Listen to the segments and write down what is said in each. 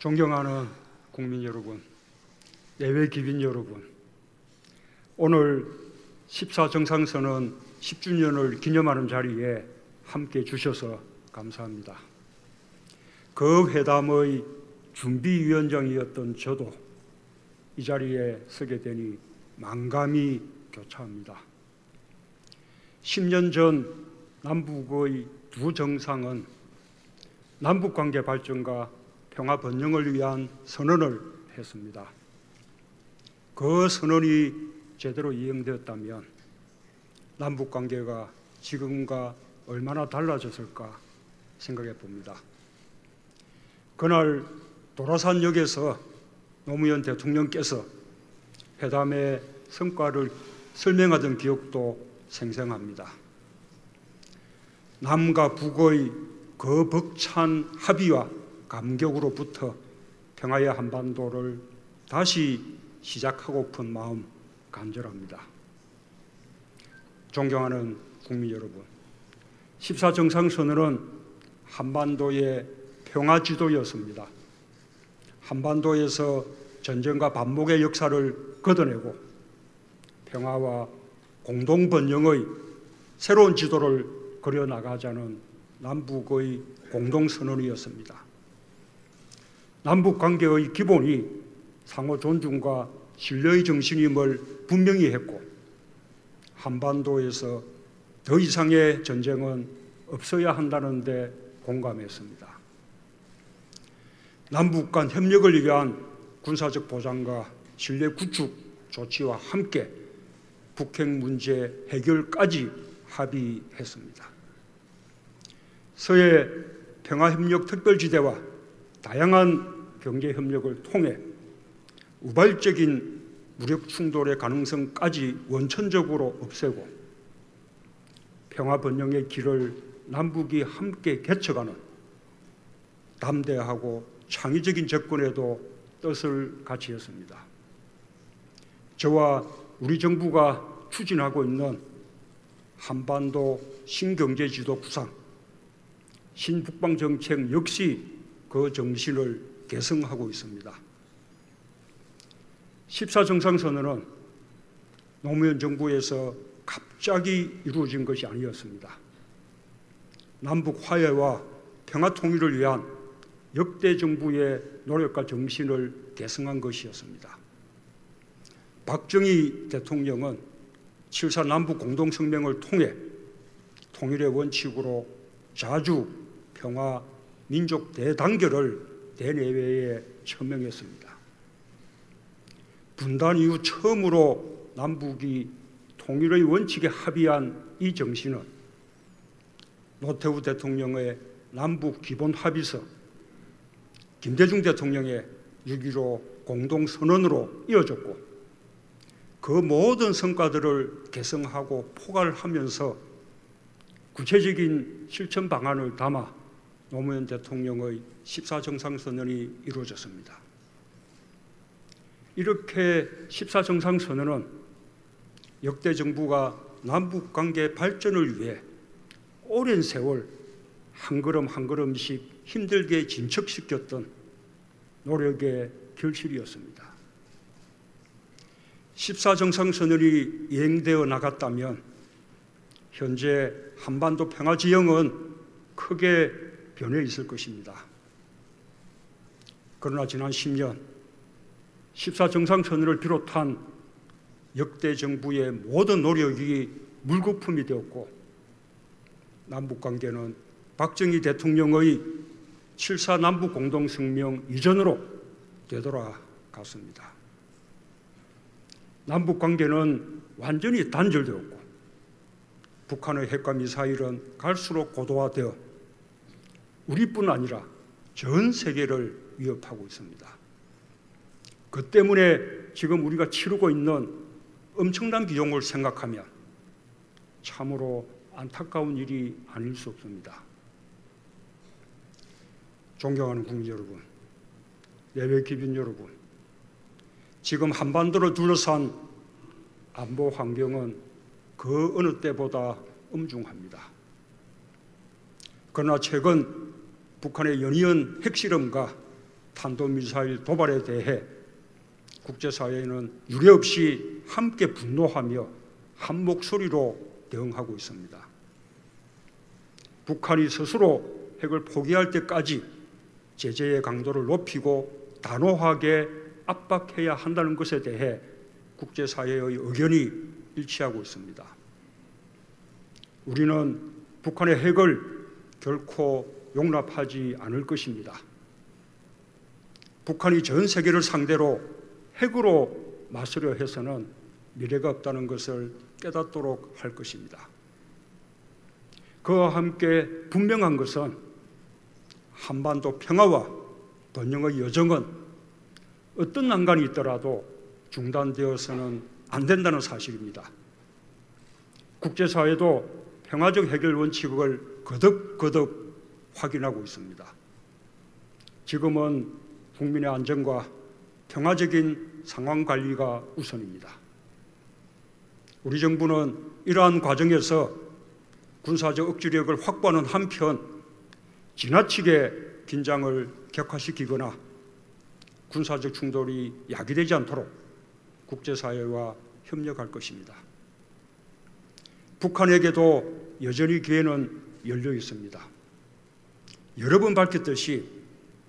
존경하는 국민 여러분, 예외 기빈 여러분, 오늘 14정상선언 10주년을 기념하는 자리에 함께 주셔서 감사합니다. 그 회담의 준비위원장이었던 저도 이 자리에 서게 되니 만감이 교차합니다. 10년 전 남북의 두 정상은 남북 관계 발전과 평화 번영을 위한 선언을 했습니다. 그 선언이 제대로 이행되었다면 남북 관계가 지금과 얼마나 달라졌을까 생각해 봅니다. 그날 도라산역에서 노무현 대통령께서 회담의 성과를 설명하던 기억도 생생합니다. 남과 북의 그 벅찬 합의와 감격으로부터 평화의 한반도를 다시 시작하고픈 마음 간절합니다. 존경하는 국민 여러분, 14정상선언은 한반도의 평화 지도였습니다. 한반도에서 전쟁과 반목의 역사를 걷어내고 평화와 공동 번영의 새로운 지도를 그려 나가자는 남북의 공동 선언이었습니다. 남북 관계의 기본이 상호 존중과 신뢰의 정신임을 분명히 했고 한반도에서 더 이상의 전쟁은 없어야 한다는데 공감했습니다. 남북 간 협력을 위한 군사적 보장과 신뢰 구축 조치와 함께 북핵 문제 해결까지 합의했습니다. 서해 평화협력 특별지대와 다양한 경제 협력을 통해 우발적인 무력 충돌의 가능성까지 원천적으로 없애고 평화 번영의 길을 남북이 함께 개척하는 담대하고 창의적인 접근에도 뜻을 같이 했습니다. 저와 우리 정부가 추진하고 있는 한반도 신경제지도 구상, 신북방 정책 역시 그 정신을 계승하고 있습니다. 14정상선언은 노무현 정부에서 갑자기 이루어진 것이 아니었습니다. 남북 화해와 평화 통일을 위한 역대 정부의 노력과 정신을 계승한 것이었습니다. 박정희 대통령은 7.4 남북 공동성명을 통해 통일의 원칙으로 자주 평화 민족 대단결을 대내외에 천명했습니다. 분단 이후 처음으로 남북이 통일의 원칙에 합의한 이 정신은 노태우 대통령의 남북 기본 합의서, 김대중 대통령의 6.15 공동선언으로 이어졌고 그 모든 성과들을 개성하고 포괄하면서 구체적인 실천 방안을 담아 노무현 대통령의 14정상선언이 이루어졌습니다. 이렇게 14정상선언은 역대 정부가 남북 관계 발전을 위해 오랜 세월 한 걸음 한 걸음씩 힘들게 진척시켰던 노력의 결실이었습니다. 14정상선언이 이행되어 나갔다면 현재 한반도 평화 지형은 크게 변해 있을 것입니다. 그러나 지난 10년 14정상선언을 비롯한 역대 정부의 모든 노력이 물거품이 되었고 남북관계는 박정희 대통령의 7.4 남북 공동성명 이전으로 되돌아갔습니다. 남북관계는 완전히 단절되었고 북한의 핵과 미사일은 갈수록 고도화되어 우리뿐 아니라 전 세계를 위협하고 있습니다. 그 때문에 지금 우리가 치르고 있는 엄청난 비용을 생각하면 참으로 안타까운 일이 아닐 수 없습니다. 존경하는 국민 여러분, 예외 기빈 여러분, 지금 한반도를 둘러싼 안보 환경은 그 어느 때보다 엄중합니다. 그러나 최근 북한의 연이은 핵실험과 탄도미사일 도발에 대해 국제사회는 유례없이 함께 분노하며 한 목소리로 대응하고 있습니다. 북한이 스스로 핵을 포기할 때까지 제재의 강도를 높이고 단호하게 압박해야 한다는 것에 대해 국제사회의 의견이 일치하고 있습니다. 우리는 북한의 핵을 결코 용납하지 않을 것입니다. 북한이 전 세계를 상대로 핵으로 맞서려 해서는 미래가 없다는 것을 깨닫도록 할 것입니다. 그와 함께 분명한 것은 한반도 평화와 번영의 여정은 어떤 난관이 있더라도 중단되어서는 안 된다는 사실입니다. 국제사회도 평화적 해결 원칙을 거듭거듭 확인하고 있습니다. 지금은 국민의 안전과 평화적인 상황 관리가 우선입니다. 우리 정부는 이러한 과정에서 군사적 억지력을 확보하는 한편 지나치게 긴장을 격화시키거나 군사적 충돌이 야기되지 않도록 국제사회와 협력할 것입니다. 북한에게도 여전히 기회는 열려 있습니다. 여러 번 밝혔듯이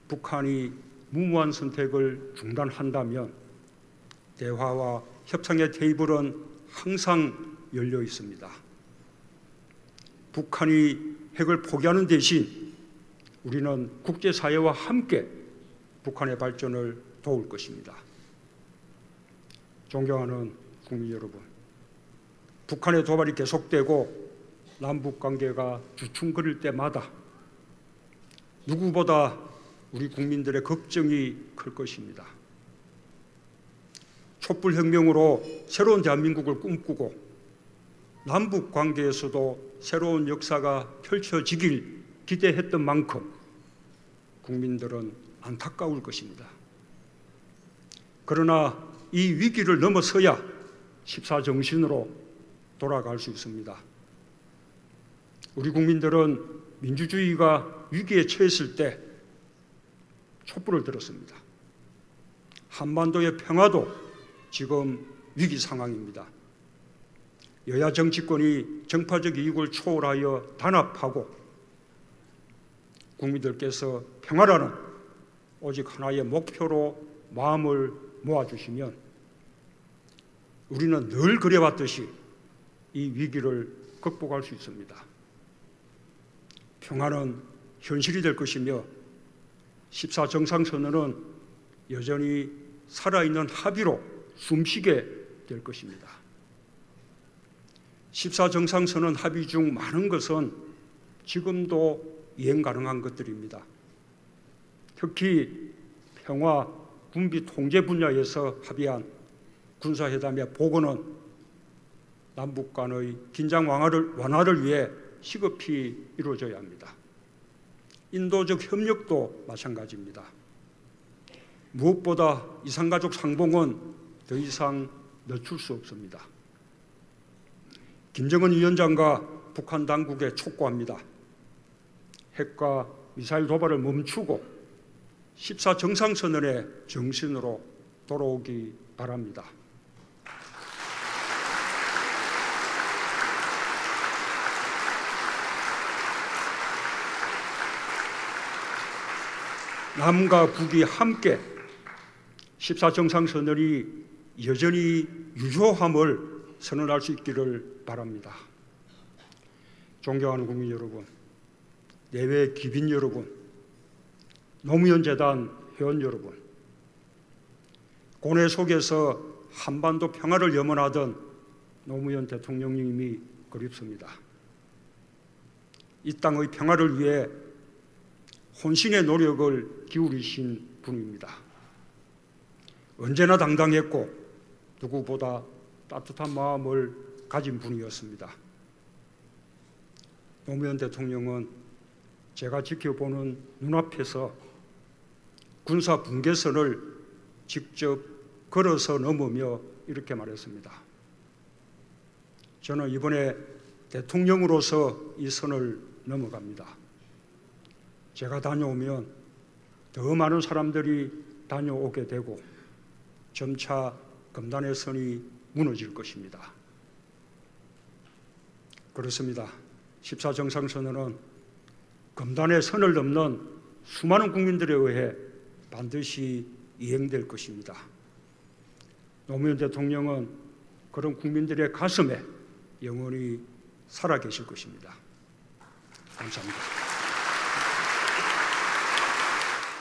북한이 무모한 선택을 중단한다면 대화와 협상의 테이블은 항상 열려 있습니다. 북한이 핵을 포기하는 대신 우리는 국제사회와 함께 북한의 발전을 도울 것입니다. 존경하는 국민 여러분, 북한의 도발이 계속되고 남북 관계가 주춤거릴 때마다 누구보다 우리 국민들의 걱정이 클 것입니다. 촛불 혁명으로 새로운 대한민국을 꿈꾸고 남북 관계에서도 새로운 역사가 펼쳐지길 기대했던 만큼 국민들은 안타까울 것입니다. 그러나 이 위기를 넘어서야 14정신으로 돌아갈 수 있습니다. 우리 국민들은 민주주의가 위기에 처했을 때 촛불을 들었습니다. 한반도의 평화도 지금 위기 상황입니다. 여야 정치권이 정파적 이익을 초월하여 단합하고 국민들께서 평화라는 오직 하나의 목표로 마음을 모아주시면 우리는 늘 그래왔듯이 이 위기를 극복할 수 있습니다. 평화는 현실이 될 것이며 14 정상선언은 여전히 살아있는 합의로 숨쉬게 될 것입니다. 14 정상선언 합의 중 많은 것은 지금도 이행 가능한 것들입니다. 특히 평화, 군비 통제 분야에서 합의한 군사회담의 복원은 남북 간의 긴장 완화를, 완화를 위해 시급히 이루어져야 합니다. 인도적 협력도 마찬가지입니다. 무엇보다 이산가족 상봉은 더 이상 늦출 수 없습니다. 김정은 위원장과 북한 당국에 촉구합니다. 핵과 미사일 도발을 멈추고 14 정상선언의 정신으로 돌아오기 바랍니다. 남과 북이 함께 14정상선언이 여전히 유효함을 선언할 수 있기를 바랍니다. 존경하는 국민 여러분, 내외 기빈 여러분, 노무현 재단 회원 여러분, 고뇌 속에서 한반도 평화를 염원하던 노무현 대통령님이 그립습니다. 이 땅의 평화를 위해 혼신의 노력을 기울이신 분입니다. 언제나 당당했고 누구보다 따뜻한 마음을 가진 분이었습니다. 노무현 대통령은 제가 지켜보는 눈앞에서 군사 분계선을 직접 걸어서 넘으며 이렇게 말했습니다. 저는 이번에 대통령으로서 이 선을 넘어갑니다. 제가 다녀오면 더 많은 사람들이 다녀오게 되고 점차 검단의 선이 무너질 것입니다. 그렇습니다. 14정상선언은 검단의 선을 넘는 수많은 국민들에 의해 반드시 이행될 것입니다. 노무현 대통령은 그런 국민들의 가슴에 영원히 살아계실 것입니다. 감사합니다.